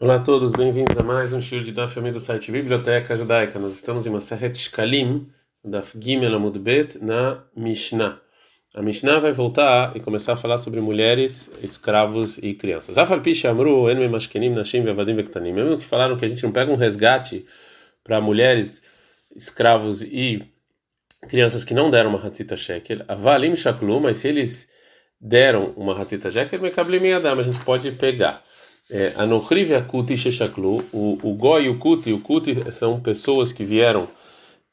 Olá a todos, bem-vindos a mais um show de Daf do site Biblioteca Judaica. Nós estamos em Maseret Shkalim, Daf Gimel Amud Bet, na Mishnah. A Mishnah vai voltar e começar a falar sobre mulheres, escravos e crianças. Afal Pisha Amru, Enme Mashkenim, Nashim, Vevadim, Vektanim. Mesmo que falaram que a gente não pega um resgate para mulheres, escravos e crianças que não deram uma Hatzita Shekel, Avalim Shaklu, mas se eles deram uma Hatzita Shekel, Mekablim Yadam, a gente pode pegar. É, Anochriv e Akuti Sheshaklu, o Goi e o Kuti, o Kuti são pessoas que vieram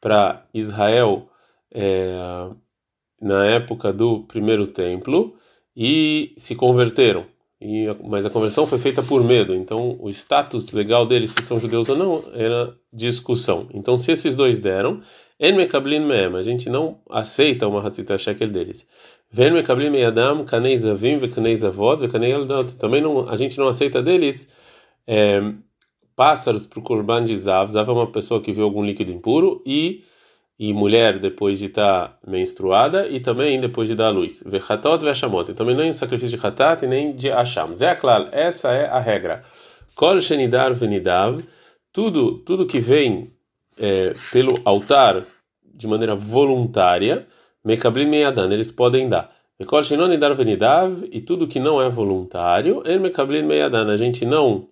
para Israel é, na época do primeiro templo e se converteram. E, mas a conversão foi feita por medo, então o status legal deles, se são judeus ou não, era discussão. Então, se esses dois deram, a gente não aceita uma Hatzita Shekel deles. Também não, a gente não aceita deles é, pássaros para o Korban de Zav. Zav é uma pessoa que viu algum líquido impuro e e mulher depois de estar tá menstruada e também depois de dar a luz. Vechatot veshamot. Também nem sacrifício de hatat e nem de asham. Zé claro, essa é a regra. Kol shenidar venidav. Tudo, tudo que vem é, pelo altar de maneira voluntária, mekablim meyadan, eles podem dar. Kol shenonidar venidav. E tudo que não é voluntário, el mekablim meyadan. A gente não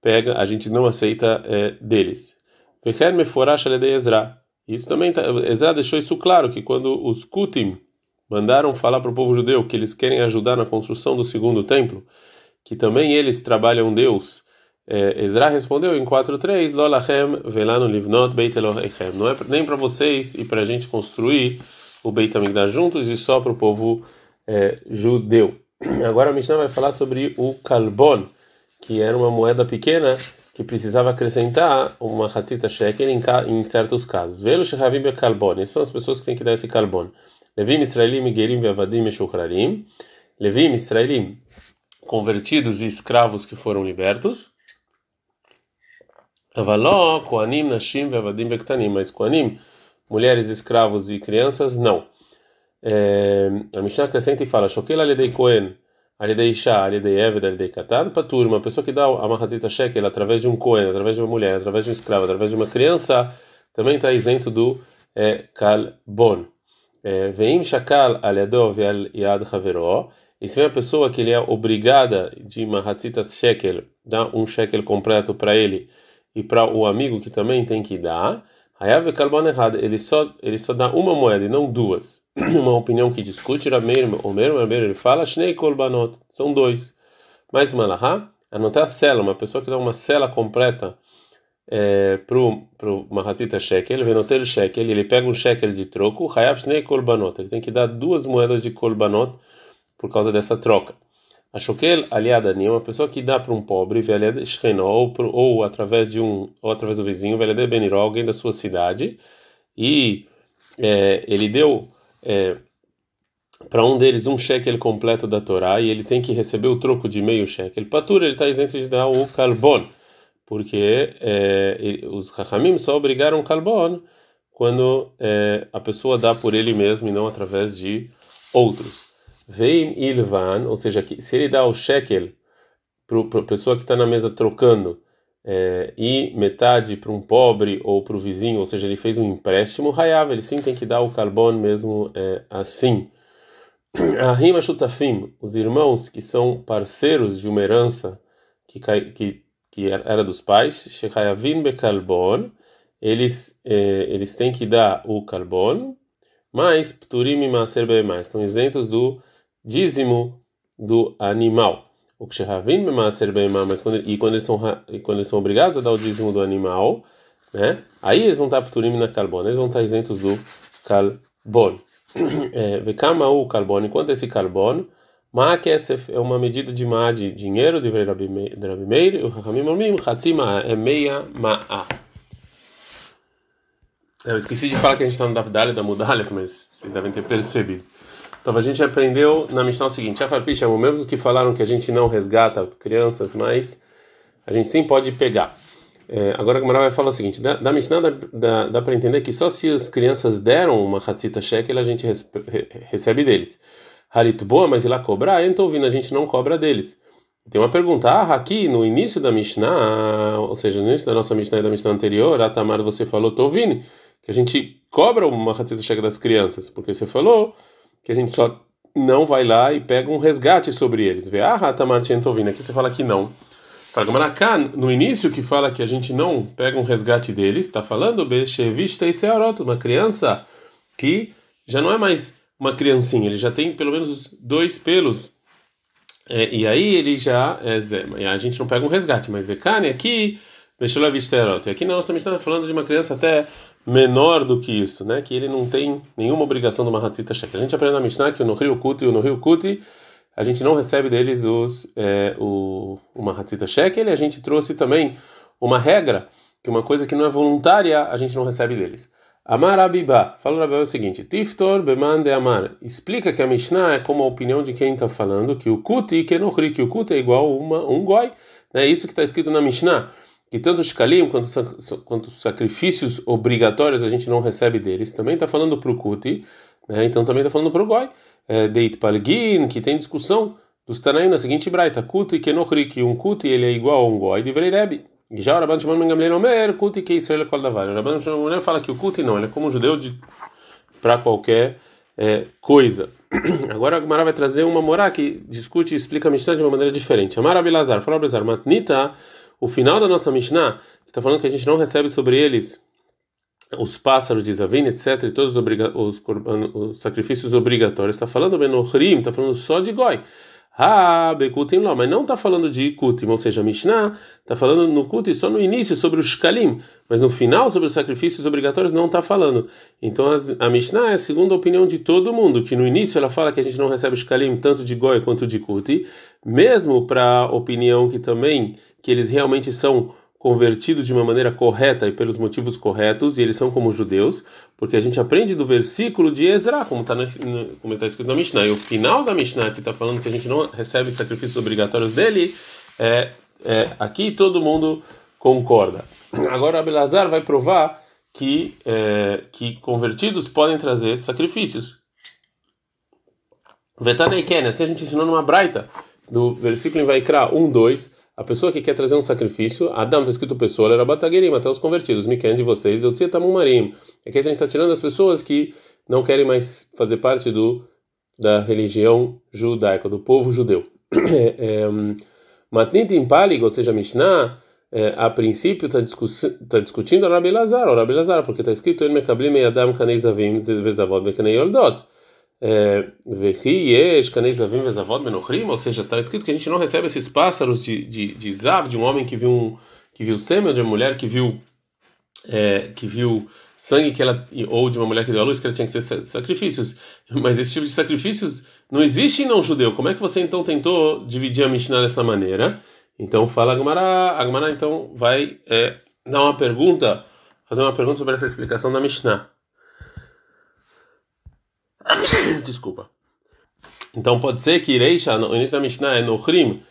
pega, a gente não aceita é, deles. Vecher meforash aledei Ezra. Isso também, tá, Ezra deixou isso claro, que quando os Kutim mandaram falar para o povo judeu que eles querem ajudar na construção do segundo templo, que também eles trabalham Deus, é, Ezra respondeu em 4.3, Lolachem velano livnot beit. Não é nem para vocês e para a gente construir o Beit HaMikdash juntos e só para o povo é, judeu. Agora a Mishnah vai falar sobre o Kalbon, que era uma moeda pequena que precisava acrescentar uma hatzita shekel em, em certos casos. Velo shehavim bekalbon, são as pessoas que têm que dar esse kalbon. Levim israelim gerim ve'avadim meshukrarim. Levim israelim convertidos e escravos que foram libertos. Avaló, koanim, nashim ve'avadim ve'ktanim. Mas koanim, mulheres, escravos e crianças, não. É, a Mishnah acrescenta e fala, shokel aledei kohen Alidei Isha, Alidei Eved, Alidei Katan, Patur, uma pessoa que dá a Mahatzita Shekel através de um Kohen, através de uma mulher, através de um escravo, através de uma criança, também está isento do é, Kalbon. Veim Shakal Aliadov Al Yad Havero, e se vem a pessoa que ele é obrigada de Mahatzita Shekel, dar um Shekel completo para ele e para o amigo que também tem que dar, Hayav Kalbon errado, ele só, ele só dá uma moeda e não duas. uma opinião que discute, Rameir, Omer, Rameir, ele fala, Shnei Kolbanot, são dois. Mais uma Lahá, anotar a cela, uma pessoa que dá uma cela completa é, para o Mahatita Shekel, Venoter Shekel, ele pega um Shekel de troco, Hayav Shnei Kolbanot, ele tem que dar duas moedas de Kolbanot por causa dessa troca. A Shokel aliadani é uma pessoa que dá para um pobre, ou, ou através de um, ou através do vizinho, alguém da sua cidade, e é, ele deu é, para um deles um shekel completo da Torá e ele tem que receber o troco de meio shekel. Patura ele está isento de dar o carbon, porque é, ele, os hachamim só obrigaram o carbon quando é, a pessoa dá por ele mesmo e não através de outros. Veim ilvan, ou seja, que, se ele dá o shekel para a pessoa que está na mesa trocando é, e metade para um pobre ou para o vizinho, ou seja, ele fez um empréstimo, Hayav, ele sim tem que dar o carbono mesmo é, assim. A rima chutafim, os irmãos que são parceiros de uma herança que, que, que era dos pais, Shechayavim bekalbon, eles, é, eles têm que dar o carbono, mas Pturim e Maser estão isentos do dízimo do animal. O que mas quando, e quando eles, são, e quando eles são obrigados a dar o dízimo do animal, né? Aí eles vão estar Pturim na carbono, eles vão estar isentos do carbono. É, Vekama o carbono, enquanto esse carbono, Ma é uma medida de ma de dinheiro de Rabi Meir, e o Hakamim Omim, Hatzima é meia ma'a. Eu esqueci de falar que a gente está no Davdalha da Mudalef, mas vocês devem ter percebido. Então a gente aprendeu na Mishnah o seguinte: Afarpicha, mesmo que falaram que a gente não resgata crianças, mas a gente sim pode pegar. É, agora a Gamara vai falar o seguinte: da, da Mishnah dá, dá, dá para entender que só se as crianças deram uma hatzita shekel a gente res, recebe deles. Halit boa, mas ir lá cobrar, então ouvindo, a gente não cobra deles. Tem uma pergunta, ah, aqui no início da Mishnah, ou seja, no início da nossa Mishnah e da Mishnah anterior, a Tamar você falou, tô ouvindo, que a gente cobra uma Hatzita chega das crianças, porque você falou que a gente só não vai lá e pega um resgate sobre eles. Vê, ah, Tamar tinha ouvindo, aqui você fala que não. Fala, no início que fala que a gente não pega um resgate deles, está falando Bechevista e Searot, uma criança que já não é mais uma criancinha, ele já tem pelo menos dois pelos é, e aí ele já é zema. E a gente não pega um resgate, mas Vekane aqui, Mexeu a vista E aqui na nossa Mishnah está falando de uma criança até menor do que isso, né? Que ele não tem nenhuma obrigação de uma Hatzita Shekel. A gente aprende na Mishnah que o no Rio Kuti e o no Rio Kuti a gente não recebe deles os, é, o, uma Hatzita Shekel e a gente trouxe também uma regra que uma coisa que não é voluntária a gente não recebe deles. Amar Abibá, fala Rabel o seguinte: Tiftor Beman de Amar. Explica que a Mishnah é como a opinião de quem está falando, que o Kuti, que no que o Kuti é igual uma, um goi. É isso que está escrito na Mishnah. Que tanto os Shkalim quanto, quanto os sacrifícios obrigatórios a gente não recebe deles. Também está falando para o Kuti, né? então também está falando para o goi. É, Deit Palgin, que tem discussão dos Tanaim na seguinte braita: Kuti, no que um Kuti ele é igual a um goi de Rebbe. Já o Rabban Shimon Ben Gamliel Omer, Kuti que Israel Kol Davar. O Rabban Shimon Ben fala que o Kuti não, ele é como um judeu de para qualquer é, coisa. Agora a Gemara vai trazer uma morá que discute e explica a Mishnah de uma maneira diferente. Amar Abelazar, fala Abelazar, Matnita, o final da nossa Mishnah, está falando que a gente não recebe sobre eles os pássaros de Zavin, etc., e todos os, os, os sacrifícios obrigatórios. Está falando Benohrim, está falando só de Goi. Ah, Bekutim lá, mas não está falando de Kutim, ou seja, Mishnah está falando no Kutim só no início sobre os Shkalim, mas no final sobre os sacrifícios obrigatórios não está falando. Então a Mishnah é a segunda opinião de todo mundo, que no início ela fala que a gente não recebe Shkalim tanto de Goi quanto de Kuti, mesmo para a opinião que também que eles realmente são convertidos de uma maneira correta e pelos motivos corretos, e eles são como judeus, porque a gente aprende do versículo de Ezra, como está tá escrito na Mishnah. E o final da Mishnah, que está falando que a gente não recebe sacrifícios obrigatórios dele, é, é aqui todo mundo concorda. Agora Abelazar vai provar que, é, que convertidos podem trazer sacrifícios. Vetanei Ken, assim a gente ensinou numa braita, do versículo em Vaikra 1, 2 a pessoa que quer trazer um sacrifício, Adam está escrito pessoa, era bataguerim, até os convertidos, me de vocês, deu marim. É que a gente está tirando as pessoas que não querem mais fazer parte do da religião judaica, do povo judeu. É, é, Matnit Impalig, ou seja, Mishnah, é, a princípio está tá discutindo o Rabi Lazar, o Rabi Lazar, porque está escrito em Mekablim Adam Kanei Zavim Vezavod Bekanei Yoldot ou seja, está escrito que a gente não recebe esses pássaros de, de, de Zav, de um homem que viu um que viu sêmen, de uma mulher que viu é, que viu sangue que ela ou de uma mulher que deu a luz que ela tinha que ser sacrifícios, mas esse tipo de sacrifícios não existe em não judeu. Como é que você então tentou dividir a Mishnah dessa maneira? Então fala Agmará, Agmará então vai é, dar uma pergunta, fazer uma pergunta sobre essa explicação da Mishnah. Desculpa. Então pode ser que Reisha, no início da Mishnah, é no Hrim,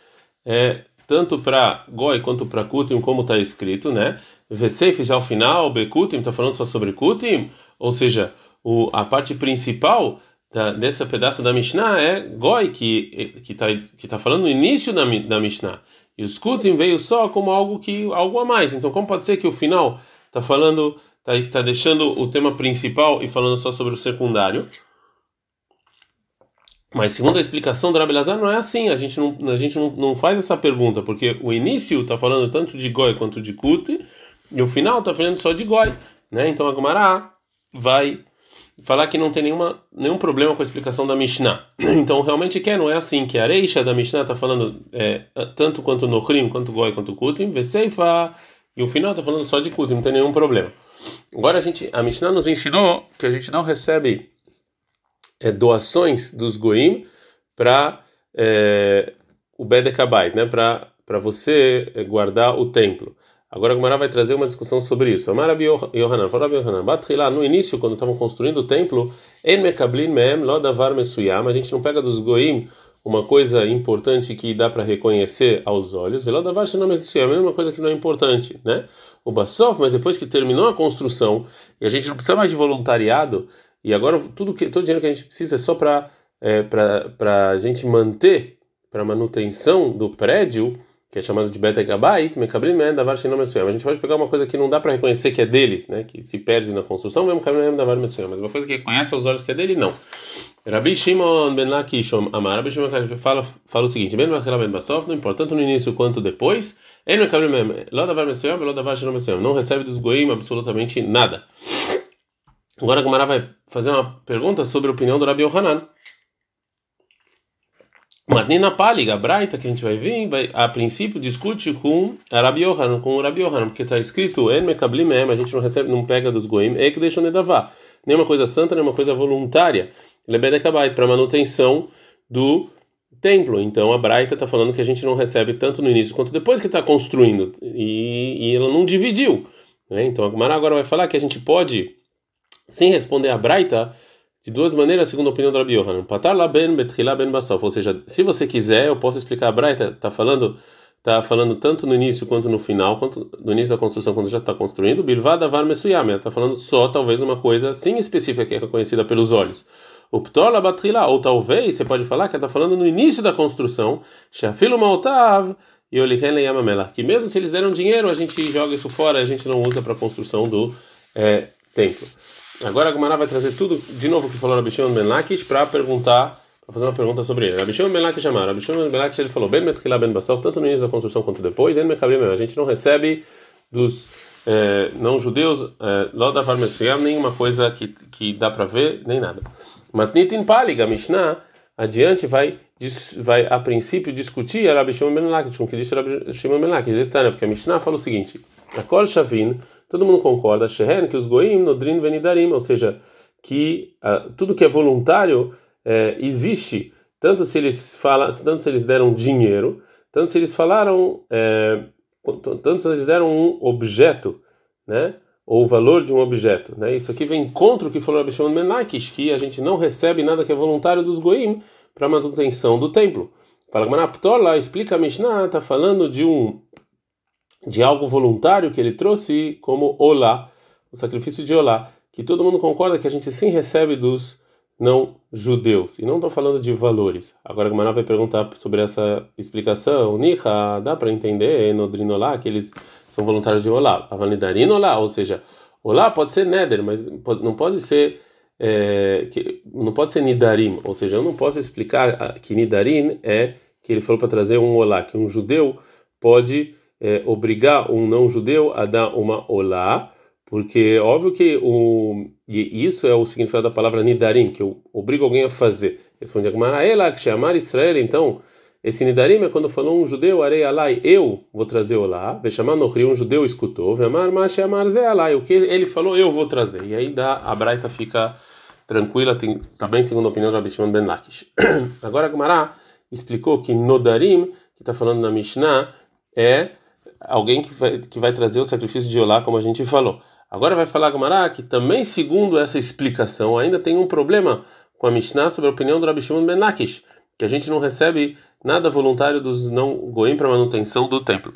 é, tanto para Goi quanto para Kutim, como está escrito, né? Veseif já ao final, Bekutim, está falando só sobre Kutim, ou seja, o, a parte principal da, desse pedaço da Mishnah é Goi, que está que tá falando no início da, da Mishnah. E os Kutim veio só como algo que algo a mais. Então, como pode ser que o final está falando, está tá deixando o tema principal e falando só sobre o secundário? Mas segundo a explicação do Rabelazar, não é assim. A gente não, a gente não, não faz essa pergunta, porque o início está falando tanto de Goi quanto de Kut, e o final está falando só de Goi. Né? Então a Gumará vai falar que não tem nenhuma, nenhum problema com a explicação da Mishnah. Então realmente que é, não é assim, que a Reisha da Mishnah está falando é, tanto quanto no Rim, quanto Goi, quanto Kutim, Veseifa, e o final está falando só de Kutim, não tem nenhum problema. Agora a gente, a Mishnah nos ensinou que a gente não recebe é, doações dos goim para é, o Bedekabait, né? Para você é, guardar o templo. Agora a Gemara vai trazer uma discussão sobre isso. Amar Yohanan, fala Yohanan, lá no início, quando estavam construindo o templo, En Mekablin Mem Lodavar Mesuyam, a gente não pega dos goim uma coisa importante que dá para reconhecer aos olhos, Velodavar Shenam Mesuyam, é uma coisa que não é importante, né? O Basof, mas depois que terminou a construção, e a gente não precisa mais de voluntariado, e agora tudo que todo dinheiro que a gente precisa é só para é, para a gente manter para manutenção do prédio, que é chamado de Betekabait, Mekabrim Davar Shenom Mesuyam. A gente pode pegar uma coisa que não dá para reconhecer que é deles, né, que se perde na construção, mesmo Mekabrim Davar Mesuyam, mas uma coisa que conhece aos olhos que é dele, não. Rabi Shimon ben Lakish Amar, Rabi Shimon fala, fala o seguinte, Ben Ben Basof, não importa tanto no início quanto depois, não recebe dos goim absolutamente nada. Agora a Gumara vai fazer uma pergunta sobre a opinião do Rabi Yohanan. Matnina Paliga, a Braita que a gente vai vir, vai, a princípio discute com Rabi Yohanan, com o Rabi Yohanan, porque está escrito a gente não recebe, não pega dos goim, é que deixa nedavá. Nem uma coisa santa, nem uma coisa voluntária. Lebedekabait, para manutenção do templo. Então a Braita está falando que a gente não recebe tanto no início quanto depois que está construindo. E, e, ela não dividiu. Né? Então a Gumara agora vai falar que a gente pode, sem responder a Braita, de duas maneiras, segundo a opinião do Rabi Yohanan. Ben. Ou seja, se você quiser, eu posso explicar a Braita. Está falando está falando tanto no início quanto no final, quanto no início da construção, quando já está construindo, Bilvada var mesuyam, está falando só talvez uma coisa assim específica que é reconhecida pelos olhos. O ptola batrila, ou talvez você pode falar que ela está falando no início da construção, shafilo maltav e olihen yamamelah, que mesmo se eles deram dinheiro, a gente joga isso fora, a gente não usa para a construção do é, templo. Agora a Gumara vai trazer tudo de novo que falou Rabishon Ben Lakish para perguntar, para fazer uma pergunta sobre ele. Rabishon Ben Lakish chamar, Rabishon Ben Lakish ele falou Ben Metchila Ben Basov, tanto no início da construção quanto depois, a gente não recebe dos é, não judeus, é, lá da nenhuma coisa que, que dá para ver, nem nada. Matnitin Paliga, Mishnah, adiante vai, vai a princípio discutir a Rabi Shimon Ben Lakish, com o que disse Rabi Shimon Ben Lakish, porque a Mishnah fala o seguinte: a Kol Shavin, todo mundo concorda, Shehen, que os Goim, Nodrin Venidarim, ou seja, que tudo que é voluntário existe, tanto se eles falam, tanto se eles deram dinheiro, tanto se eles falaram, tanto se eles deram um objeto, né? ou o valor de um objeto. Né? Isso aqui vem contra o que falou Ben Lakish, que a gente não recebe nada que é voluntário dos goim para manutenção do templo. Fala Gmanaptor lá, explica a Mishnah, está falando de um de algo voluntário que ele trouxe como olá, o sacrifício de olá, que todo mundo concorda que a gente sim recebe dos não judeus. E não estou falando de valores. Agora a Gmaná vai perguntar sobre essa explicação. Niha, dá para entender no Drinolá que eles são voluntários de Olá. Avanidarin Olá, ou seja, Olá pode ser Neder, mas não pode ser. É, que, não pode ser Nidarim, ou seja, eu não posso explicar que Nidarim é que ele falou para trazer um Olá, que um judeu pode é, obrigar um não judeu a dar uma Olá, porque óbvio que o, e isso é o significado da palavra Nidarim, que eu obrigo alguém a fazer. Responde a Gemara, ela que chamar Israel, então esse Nidarim é quando falou um judeu, arei alai, eu vou trazer o lá, vai chamar no rio, um judeu escutou, amar mache amar ze alai, o que ele falou, eu vou trazer. E aí dá, a Braita fica tranquila, tem, também segundo a opinião do Rabi Shimon Ben Lakish. Agora a Gemara explicou que Nodarim, que está falando na Mishnah, é alguém que vai, que vai trazer o sacrifício de Olá, como a gente falou. Agora vai falar Gemara que também segundo essa explicação ainda tem um problema com a Mishnah sobre a opinião do Rabi Shimon Ben Lakish que a gente não recebe nada voluntário dos não goim para manutenção do templo.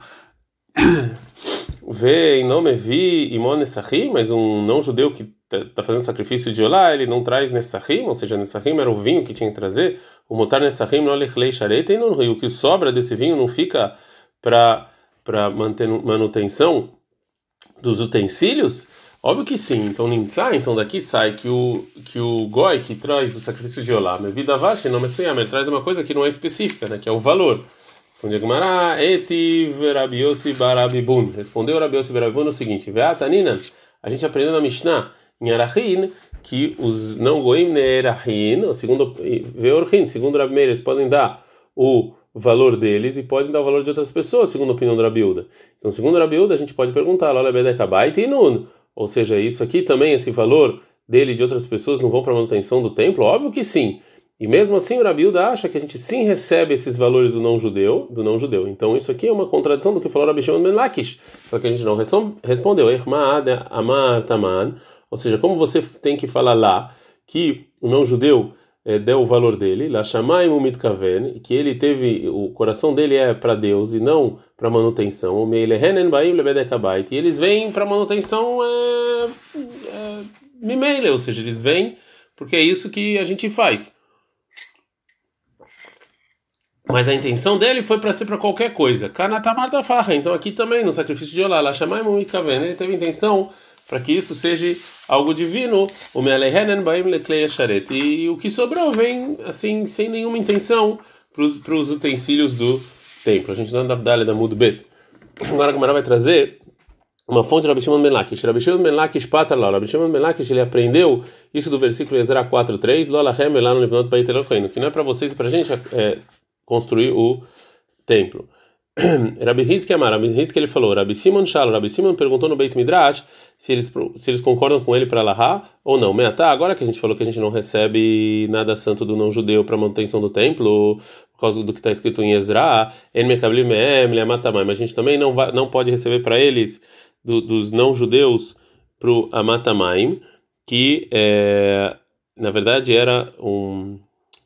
Vê em nome vi imon nessahim, mas um não judeu que está tá fazendo sacrifício de olá, ele não traz nessahim, ou seja, nessahim era o vinho que tinha que trazer. O motar nessahim não lechlei sharete e o que sobra desse vinho não fica para para manutenção dos utensílios. Óbvio que sim. Então, Nimtza, então daqui sai que o que o goi que traz o sacrifício de Olá, vida vache, não mesuyam, traz uma coisa que não é específica, né, que é o valor. Responde Gemara, eti verabiosi barabibun. Respondeu Rabiosi barabibun o seguinte: Veatanina, a gente aprendeu na Mishnah em Arahin que os não goim neerahin, segundo veorhin, segundo Rabi Meir, eles podem dar o valor deles e podem dar o valor de outras pessoas, segundo a opinião do Rabiuda. Então, segundo o Rabiuda, a gente pode perguntar, olha, bedekabait e nun. Ou seja, isso aqui também, esse valor dele e de outras pessoas não vão para a manutenção do templo? Óbvio que sim. E mesmo assim o Rabiuda acha que a gente sim recebe esses valores do não judeu, do não judeu. Então isso aqui é uma contradição do que falou Rabi Shimon ben Lakish, só que a gente não respondeu. amar taman, ou seja, como você tem que falar lá que o não judeu deu o valor dele, lá chamai kaven, que ele teve o coração dele é para Deus e não para manutenção. E eles vêm para manutenção é, é, ou seja, eles vêm porque é isso que a gente faz. Mas a intenção dele foi para ser para qualquer coisa. Kanatamar farra. Então aqui também no sacrifício de Olá, Lashamai Mumikaven, ele teve intenção para que isso seja algo divino. O Mealehenen Baim Lekleia Sharet. E o que sobrou vem assim sem nenhuma intenção para os utensílios do templo. A gente não dá da Mudo Bet. Agora a Gamara vai trazer uma fonte de Rabi Shimon Ben Lakish. Rabi Shimon Ben Lakish lá. Rabi Shimon Ben ele aprendeu isso do versículo Ezra 4:3, Lola Hem no Livnot Beit Eloheinu, que não é para vocês e para a gente é, construir o templo. Rabi Rizki Amar, Rabi Rizki ele falou, Rabi Simon Shalo, Rabi Simon perguntou no Beit Midrash se eles, se eles concordam com ele para Lahá ou não. Meatá, agora que a gente falou que a gente não recebe nada santo do não judeu para manutenção do templo, por causa do que está escrito em Ezra, mas a gente também não, vai, não pode receber para eles do, dos não judeus para o Amatamaim, que é, na verdade era um,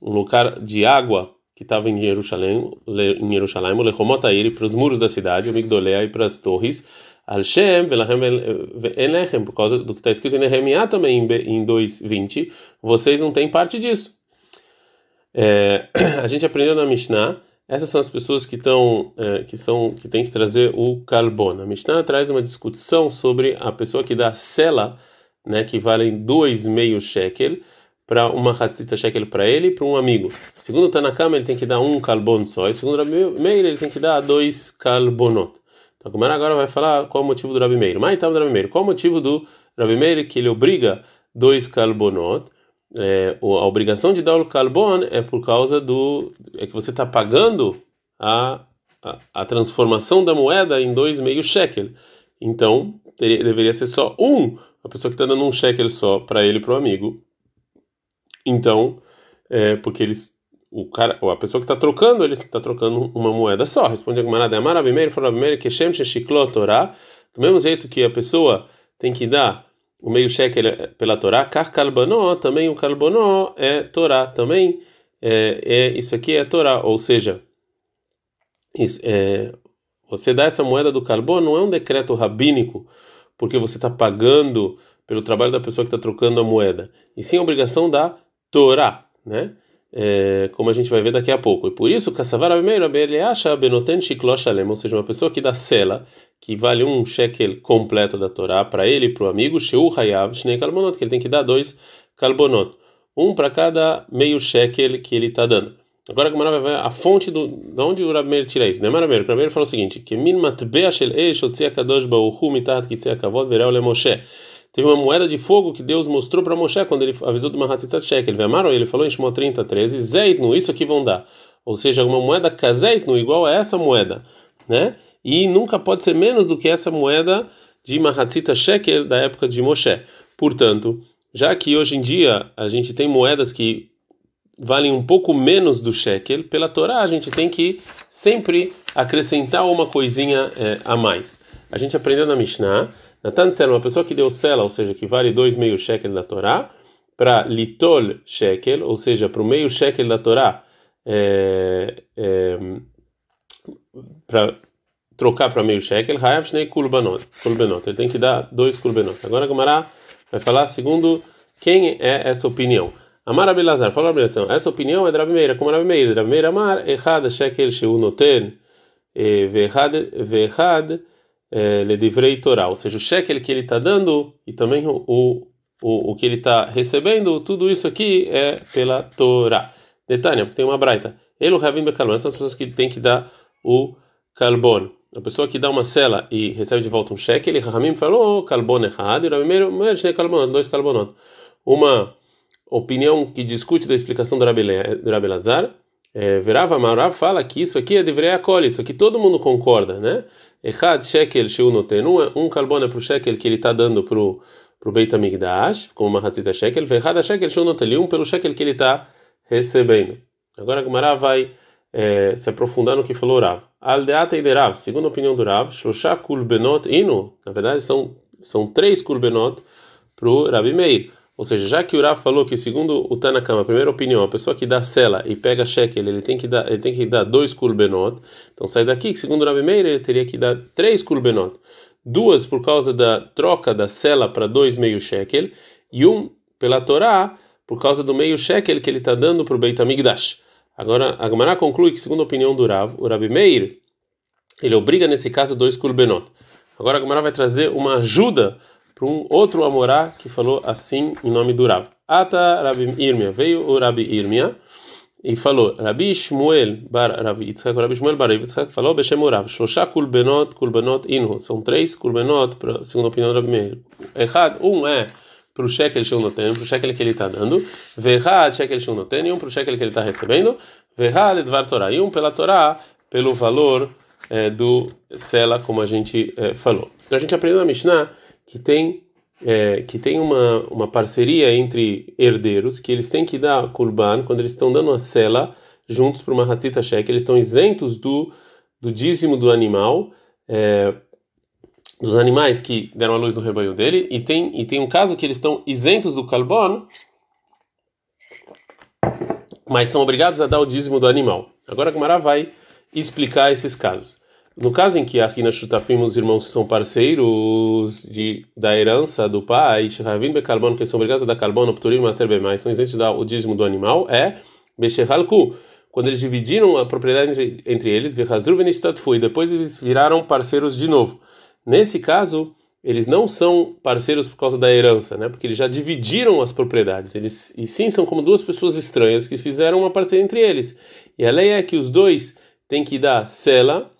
um lugar de água que estava em Jerusalém, em Jerusalém, o Lechomotair, para os muros da cidade, o Migdolea e para as torres, Al-Shem, Velechem, por causa do que está escrito em Nehemiah também em 2.20, vocês não têm parte disso. É, a gente aprendeu na Mishnah, essas são as pessoas que estão, é, que são, que tem que trazer o Kalbon. A Mishnah traz uma discussão sobre a pessoa que dá sela, né, que valem dois meio shekel, para uma Hatzitza Shekel para ele e para um amigo. Segundo Tanakama, ele tem que dar um Kalbon só. E segundo Rabi Meir, ele tem que dar dois Kalbonot. Então, como agora vai falar qual é o motivo do Rabi Meir. Mas então, Rabi Meir, qual é o motivo do Rabi Meir que ele obriga dois Kalbonot? É, a obrigação de dar o Kalbon é por causa do. é que você está pagando a, a, a, transformação da moeda em dois meio shekel. Então, deveria ser só um, a pessoa que está dando um shekel só para ele e para o amigo então, é, porque eles, o cara, a pessoa que está trocando, ele está trocando uma moeda só. Responde a Gemara de Amar Abimeir, falou Abimeir, que Torá, do mesmo jeito que a pessoa tem que dar o meio shekel pela Torá, Kar Kalbanó, também o Kalbanó é Torá, também é, é, isso aqui é Torá, ou seja, isso, é, você dá essa moeda do carbono não é um decreto rabínico, porque você está pagando pelo trabalho da pessoa que está trocando a moeda, e sim a obrigação da Torá, né? É, como a gente vai ver daqui a pouco. E por isso, Kassavar Abimeir acha Benoten Shiklosh Alem, ou seja, uma pessoa que dá sela, que vale um shekel completo da Torá para ele e para o amigo, Sheu Hayav Shnei Kalbonot, que ele tem que dar dois Kalbonot, um para cada meio shekel que ele está dando. Agora a vai ver a fonte do, de onde o Rabi tira isso. Né, Marameir? O Rabi falou o seguinte: que min matbea shel eish otzia kadosh baruchu mitat kisei kavod vereu le Moshe. Teve uma moeda de fogo que Deus mostrou para Moshe quando ele avisou do Mahatzitz Shekel. Ele amaram, ele falou em Shemot 30, 13, Zeitnu, isso aqui vão dar. Ou seja, uma moeda kazeitnu, igual a essa moeda, né? E nunca pode ser menos do que essa moeda de Mahatzita Shekel da época de Moshe. Portanto, já que hoje em dia a gente tem moedas que valem um pouco menos do shekel, pela Torá a gente tem que sempre acrescentar uma coisinha é, a mais. A gente aprendeu na Mishnah Natan Sela, uma pessoa que deu Sela, ou seja, que vale dois meio shekel da Torá, para Litol shekel, ou seja, para o meio shekel da Torá, é, é, para trocar para meio shekel, Hayav Shnei Kulbenot. Ele tem que dar dois Kulbenot. Agora a Gamara vai falar segundo quem é essa opinião. Amar Abelazar, fala Abelazar, essa opinião é de Rabi Meir, como Rabi Meir. Rabi Meir Amar, Echad Shekel Sheu Noten, Vehad é, Ledivrei Torá, ou seja, o cheque que ele está dando e também o, o, o, que ele está recebendo, tudo isso aqui é pela Torá. Detalhe, porque tem uma braita. Ele, o Ravim Bekalon, essas pessoas que têm que dar o Kalbon. A pessoa que dá uma cela e recebe de volta um cheque, ele, Ramim falou, Kalbon errado, e o primeiro, mas Kalbon, dois Kalbonot. Uma opinião que discute da explicação do Rabi Lazar, é, Verava Marav fala que isso aqui é de Vreakol, isso aqui todo mundo concorda, né? Echad shekel sheu noten, um carbono é para o shekel que ele está dando para o Beit HaMikdash, como uma hatzita shekel, vechad shekel sheu noten, um pelo shekel que ele está recebendo. Agora a Gemara vai é, se aprofundar no que falou Rav. Aldeata e Rav, segundo a opinião do Rav, Shosha kulbenot inu, na verdade são, são três kulbenot para o Rabi Meir. Ou seja, já que o Rav falou que segundo o Tanakama, a primeira opinião, a pessoa que dá cela e pega shekel, ele tem que dar, ele tem que dar dois kurbenot. Então sai daqui que segundo o Rabi Meir ele teria que dar três kurbenot. Duas por causa da troca da cela para dois meio shekel e um pela Torá por causa do meio shekel que ele está dando para o Beit Hamikdash. Agora, a Gemara conclui que, segundo a opinião do Rav, o Rabi Meir, ele obriga nesse caso dois kurbenot. Agora a Gemara vai trazer uma ajuda para um outro Amorá que falou assim em nome do Rav. Ata Rabi Irmia, veio o Rabi Irmia e falou, Rabi Shmuel bar Rabi Yitzhak, Rabi Shmuel bar Rabi Yitzhak falou, Beshem Rav, Shosha kulbenot, kulbenot inhu, são três kulbenot, segundo a opinião do Rabi Meir. Errado, um é para o shekel shel noten, para o shekel que ele está dando, verrad shekel shel e um para o shekel que ele está recebendo, verrad dvar Torah, e um pela Torá, pelo valor é, do sela, como a gente é, falou. Então a gente aprendeu na Mishnah que tem é, que tem uma, uma parceria entre herdeiros, que eles têm que dar kurban quando eles estão dando a sela juntos para uma hatzita shek, eles estão isentos do, do dízimo do animal, é, dos animais que deram a luz no rebanho dele, e tem, e tem um caso que eles estão isentos do carbon, mas são obrigados a dar o dízimo do animal. Agora a Gamara vai explicar esses casos. No caso em que aqui na Shutafim os irmãos são parceiros de, da herança do pai, Shehavim Bekalbon, que são obrigados a dar carbono, Pturim Maser Bemais, são isentos dar o dízimo do animal, é Beshehalku. Quando eles dividiram a propriedade entre, entre eles, Vehazru Venistatfu, e depois eles viraram parceiros de novo. Nesse caso, eles não são parceiros por causa da herança, né? Porque eles já dividiram as propriedades. Eles e sim são como duas pessoas estranhas que fizeram uma parceria entre eles. E a lei é que os dois têm que dar sela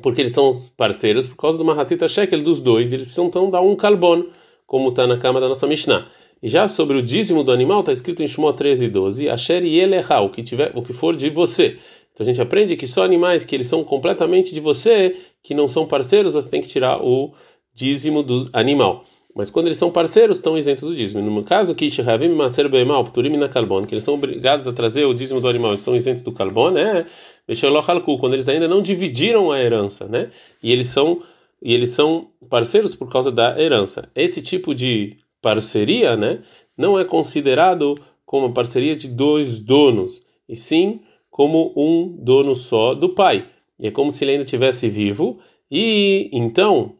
porque eles são parceiros por causa do Mahatita Shekel dos dois, eles precisam então dar um carbon, como está na cama da nossa Mishnah. E já sobre o dízimo do animal, está escrito em Shmo 13 e 12, Asher Yeleha, o que, tiver, o que for de você. Então a gente aprende que só animais que eles são completamente de você, que não são parceiros, você tem que tirar o dízimo do animal. Mas quando eles são parceiros, estão isentos do dízimo. No caso, que Maser Beemal, Pturim na Carbon, que eles são obrigados a trazer o dízimo do animal e são isentos do carbon, é quando eles ainda não dividiram a herança, né? E eles são e eles são parceiros por causa da herança. Esse tipo de parceria, né, não é considerado como uma parceria de dois donos, e sim como um dono só do pai. E é como se ele ainda estivesse vivo. E então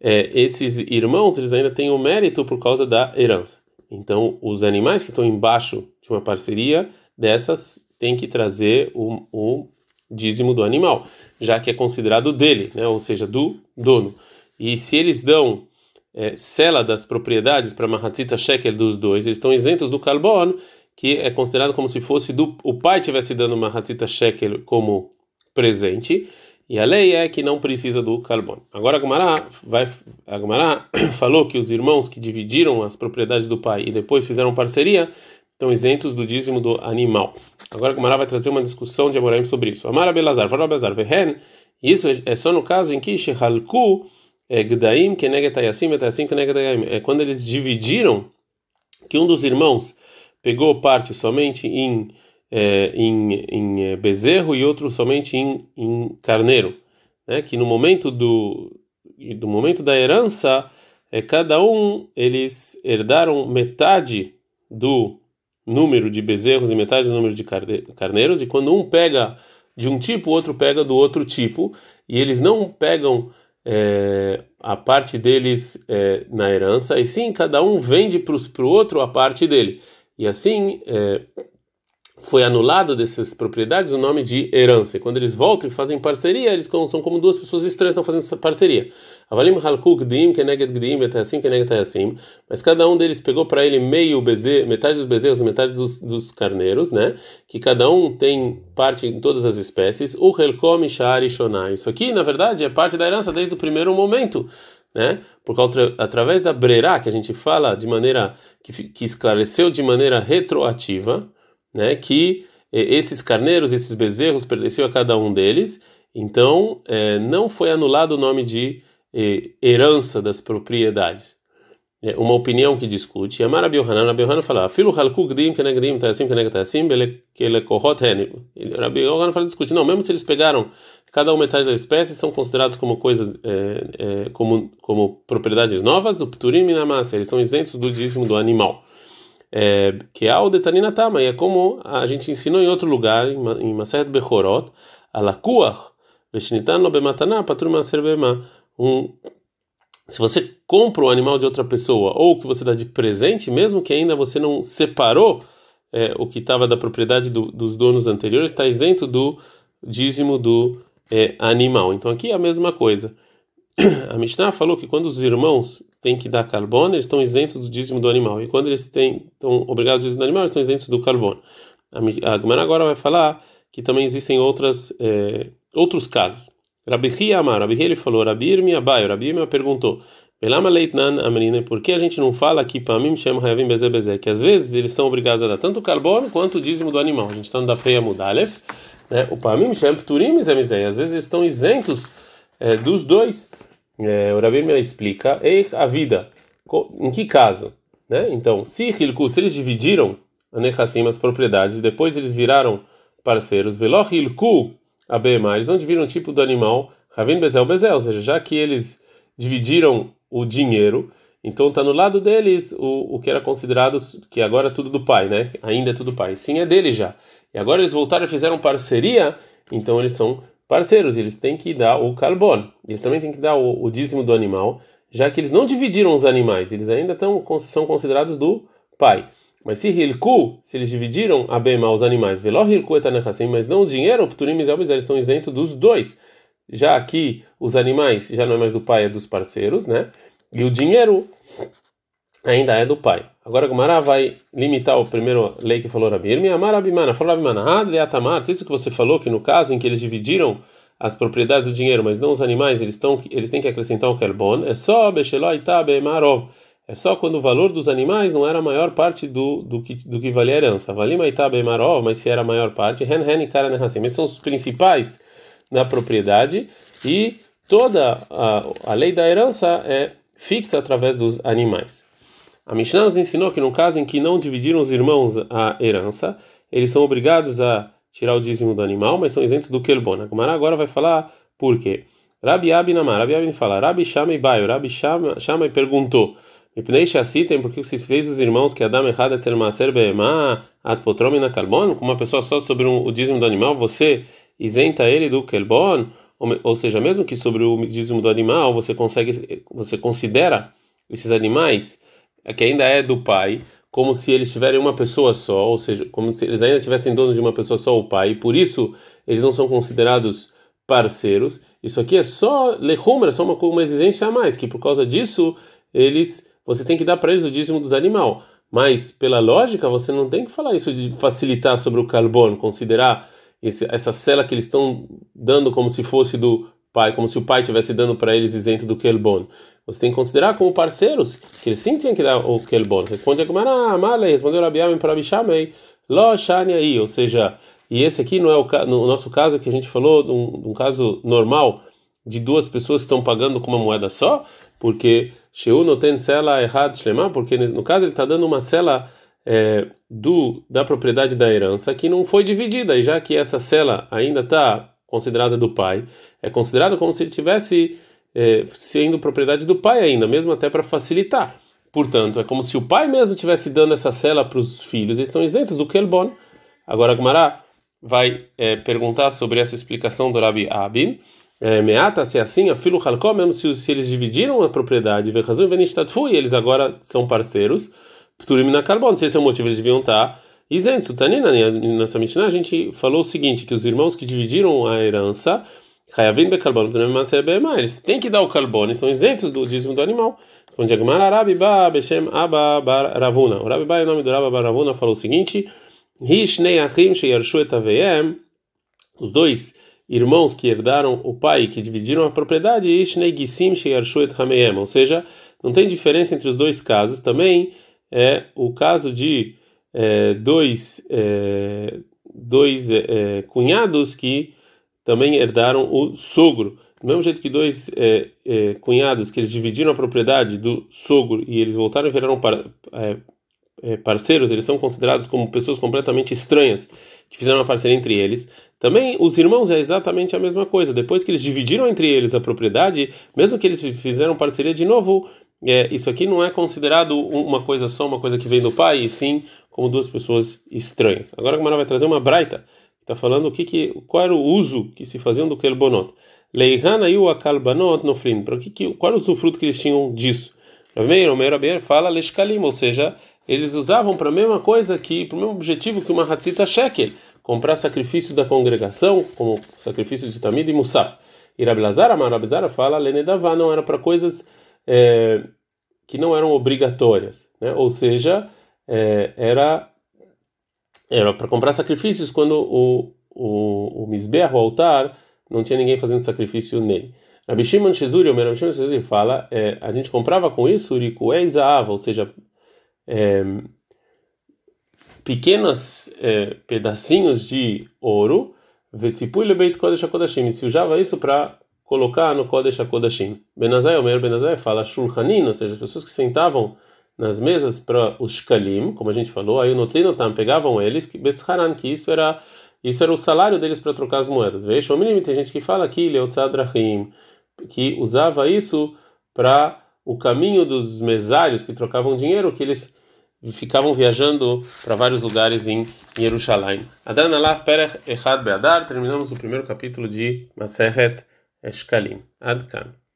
é, esses irmãos eles ainda têm o mérito por causa da herança. Então os animais que estão embaixo de uma parceria dessas tem que trazer o, o dízimo do animal, já que é considerado dele, né? ou seja, do dono. E se eles dão é, cela das propriedades para Mahatzita Shekel dos dois, eles estão isentos do carbon, que é considerado como se fosse do o pai tivesse dando Mahatzita Shekel como presente, e a lei é que não precisa do carbon. Agora a Gemara vai a Gemara falou que os irmãos que dividiram as propriedades do pai e depois fizeram parceria estão isentos do dízimo do animal. Agora a Gemara vai trazer uma discussão de Amoraim sobre isso. Amara Belazar, Fala Belazar, Vehen, isso é só no caso em que Shehalku é, Gdaim Kenegetayasim Etayasim Kenegetayaim. É quando eles dividiram que um dos irmãos pegou parte somente em, é, em, em é, bezerro e outro somente em, em carneiro. Né? Que no momento do, do momento da herança, é, cada um eles herdaram metade do número de bezerros e metade do número de carneiros, e quando um pega de um tipo, o outro pega do outro tipo, e eles não pegam é, a parte deles é, na herança, e sim cada um vende para o outro a parte dele. E assim, é, foi anulado dessas propriedades o nome de herança. E quando eles voltam e fazem parceria, eles são como duas pessoas estranhas estão fazendo parceria. Avalim halku gdim keneged gdim assim keneged assim. Mas cada um deles pegou para ele meio bezerro, metade dos bezerros, metade dos, dos carneiros, né? Que cada um tem parte em todas as espécies. O helkom shari. Isso aqui, na verdade, é parte da herança desde o primeiro momento. Né? Por causa através da brerá que a gente fala de maneira que, que esclareceu de maneira retroativa, né, que eh, esses carneiros, esses bezerros pertenciam a cada um deles, então eh, não foi anulado o nome de eh, herança das propriedades. É uma opinião que discute. Amar Rabi Yohanan, Rabi Yohanan fala, Filo halku gdim kenegdim tasim kenegtasim belekohot hen. Rabi Yohanan fala, discute, não, mesmo se eles pegaram cada um metade das espécies, são considerados como coisas, é, é, como, como propriedades novas, o pturim na massa, eles são isentos do dízimo do animal é, que é o detanina tama, e é como a gente ensinou em outro lugar, em Maseret Bechorot, alakuach, veshnitan lo bematana, patur maser bema, um se você compra o animal de outra pessoa ou que você dá de presente, mesmo que ainda você não separou é, o que estava da propriedade do, dos donos anteriores está isento do dízimo do é, animal. Então aqui é a mesma coisa. A Mishnah falou que quando os irmãos têm que dar carbono, eles estão isentos do dízimo do animal. E quando eles têm, estão obrigados ao dízimo do animal, eles estão isentos do carbono. A Gemara agora vai falar que também existem outras, é, outros casos. Rabi Amar, Rabi ele falou, Rabi Irmi Abai, Rabi Irmi perguntou, leitnan por que a gente não fala aqui para mim chama Hayavim Beze Beze, que às vezes eles são obrigados a dar tanto o carbono quanto o dízimo do animal. A gente está no da Freia Mudalef, né? O Pamim Shem Pturim Zemizei, às vezes eles estão isentos é, dos dois. É, o Rabi me explica, e a vida, em que caso? Né? Então, se Hilku, se eles dividiram Anechassim, as propriedades, e depois eles viraram parceiros, Veloch Hilku Abema, eles não dividiram o tipo do animal, Ravin Bezel Bezel, ou seja, já que eles dividiram o dinheiro, então está no lado deles o, o que era considerado que agora é tudo do pai, né? Ainda é tudo do pai. Sim, é dele já. E agora eles voltaram e fizeram parceria, então eles são parceiros, eles têm que dar o carbono. Eles também têm que dar o, o dízimo do animal, já que eles não dividiram os animais, eles ainda tão, são considerados do pai. Mas se hilku, se eles dividiram a bema os animais, veló hilku etanachassim, mas não o dinheiro, o pturim eles estão isentos dos dois já aqui os animais já não é mais do pai, é dos parceiros, né? E o dinheiro ainda é do pai. Agora Gumara vai limitar o primeiro lei que falou Rabir, mi amar abimana, falou abimana, ah, atamar, isso que você falou que no caso em que eles dividiram as propriedades do dinheiro, mas não os animais, eles estão eles têm que acrescentar o carbon, é só becheloi bemarov. É só quando o valor dos animais não era a maior parte do, do, que, do que valia a herança. Valima itabe marov, mas se era a maior parte, hen hen e cara Esses são os principais na propriedade e toda a, a lei da herança é fixa através dos animais. A Mishnah nos ensinou que no caso em que não dividiram os irmãos a herança, eles são obrigados a tirar o dízimo do animal, mas são isentos do Kelbon. A Gumara agora vai falar por quê. Rabi Abinamar, Rabi Abin fala, Rabi Shamei Baio, Rabi Shamei perguntou, Mipnei Shassitem, por que você fez os irmãos que Adam errado é ser maser beema at na carbon, com uma pessoa só sobre um, o dízimo do animal, você isenta ele do kelbon, ou, ou seja, mesmo que sobre o dízimo do animal, você consegue, você considera esses animais que ainda é do pai, como se eles tiverem uma pessoa só, ou seja, como se eles ainda tivessem dono de uma pessoa só, o pai, e por isso eles não são considerados parceiros. Isso aqui é só lehumer, é só uma, uma exigência a mais, que por causa disso eles você tem que dar para eles o dízimo dos animais. Mas pela lógica você não tem que falar isso de facilitar sobre o carbono, considerar esse, essa cela que eles estão dando como se fosse do pai, como se o pai estivesse dando para eles isento do Kelbon. Você tem que considerar como parceiros que eles sim tinham que dar o Kelbon. Responde a Gumara, Malei, respondeu Rabiamim para Abishamei, Lo Shani ou seja, e esse aqui não é o no nosso caso que a gente falou, um, um caso normal de duas pessoas que estão pagando com uma moeda só, porque Sheu não tem cela errada, porque no caso ele está dando uma cela é, do da propriedade da herança que não foi dividida, e já que essa cela ainda está considerada do pai, é considerado como se ele tivesse é, sendo propriedade do pai ainda, mesmo até para facilitar. Portanto, é como se o pai mesmo estivesse dando essa cela para os filhos, eles estão isentos do Kelbon. Agora, Gmará vai é, perguntar sobre essa explicação do Rabi Abin. É, meata, se é assim, a filo halkó, mesmo se, se, eles dividiram a propriedade, e eles agora são parceiros. Pturim na carbono. Se esse é o motivo, eles deviam estar isentos. Tanina, nessa Mishnah, a gente falou o seguinte: que os irmãos que dividiram a herança, eles têm que dar o carbono, são isentos do dízimo do animal. Onde Agmar Rabi Ba Beshem Abba Bar Ravuna. O Rabi Ba, em nome do Rabba Bar Ravuna, falou o seguinte: Hishnei Achim Sheyarshu Etaveyem. Os dois irmãos que herdaram o pai, que dividiram a propriedade, Ishnei Gisim Sheyarshu Et Hameyem. Ou seja, não tem diferença entre os dois casos. Também é o caso de é, dois, é, dois é, cunhados que também herdaram o sogro. Do mesmo jeito que dois é, é, cunhados que eles dividiram a propriedade do sogro e eles voltaram e viraram par, parceiros, eles são considerados como pessoas completamente estranhas que fizeram uma parceria entre eles. Também os irmãos é exatamente a mesma coisa. Depois que eles dividiram entre eles a propriedade, mesmo que eles fizeram parceria de novo, é, isso aqui não é considerado uma coisa só, uma coisa que vem do pai, e sim como duas pessoas estranhas. Agora a Gamara vai trazer uma braita, está falando o que, que, qual era o uso que se faziam do kelbonot. Leihana e o akalbanot no frim. Para que, que, qual era o usufruto que eles tinham disso? Rameir, Omer Rabier fala leshkalim, ou seja, eles usavam para a mesma coisa que, para o mesmo objetivo que uma hatzita shekel, comprar sacrifício da congregação, como sacrifício de Tamid e Musaf. E Amarabzara fala lenedavá, não era para coisas é, que não eram obrigatórias, né? ou seja, é, era era para comprar sacrifícios quando o, o, o misber, o altar, não tinha ninguém fazendo sacrifício nele. Rabi Shimon Shizuri, o Rabi Shimon Shizuri fala, é, a gente comprava com isso urikuei zaava, ou seja, é, pequenos é, pedacinhos de ouro, vetzipui lebeit kodesh hakodashim, se usava isso para colocar no kodesh hakodashim. Benazai, o Benazai fala shulchanin, ou seja, as pessoas que sentavam nas mesas para os shkalim, como a gente falou, aí o notlinotam pegavam eles, que besharan, que isso era isso era o salário deles para trocar as moedas. Veja, o mínimo tem gente que fala aqui, leotzadrahim, que usava isso para o caminho dos mesários que trocavam dinheiro, que eles ficavam viajando para vários lugares em Jerusalém. Adan Allah Perech Echad Beadar, terminamos o primeiro capítulo de Maseret Eshkalim. Adkan.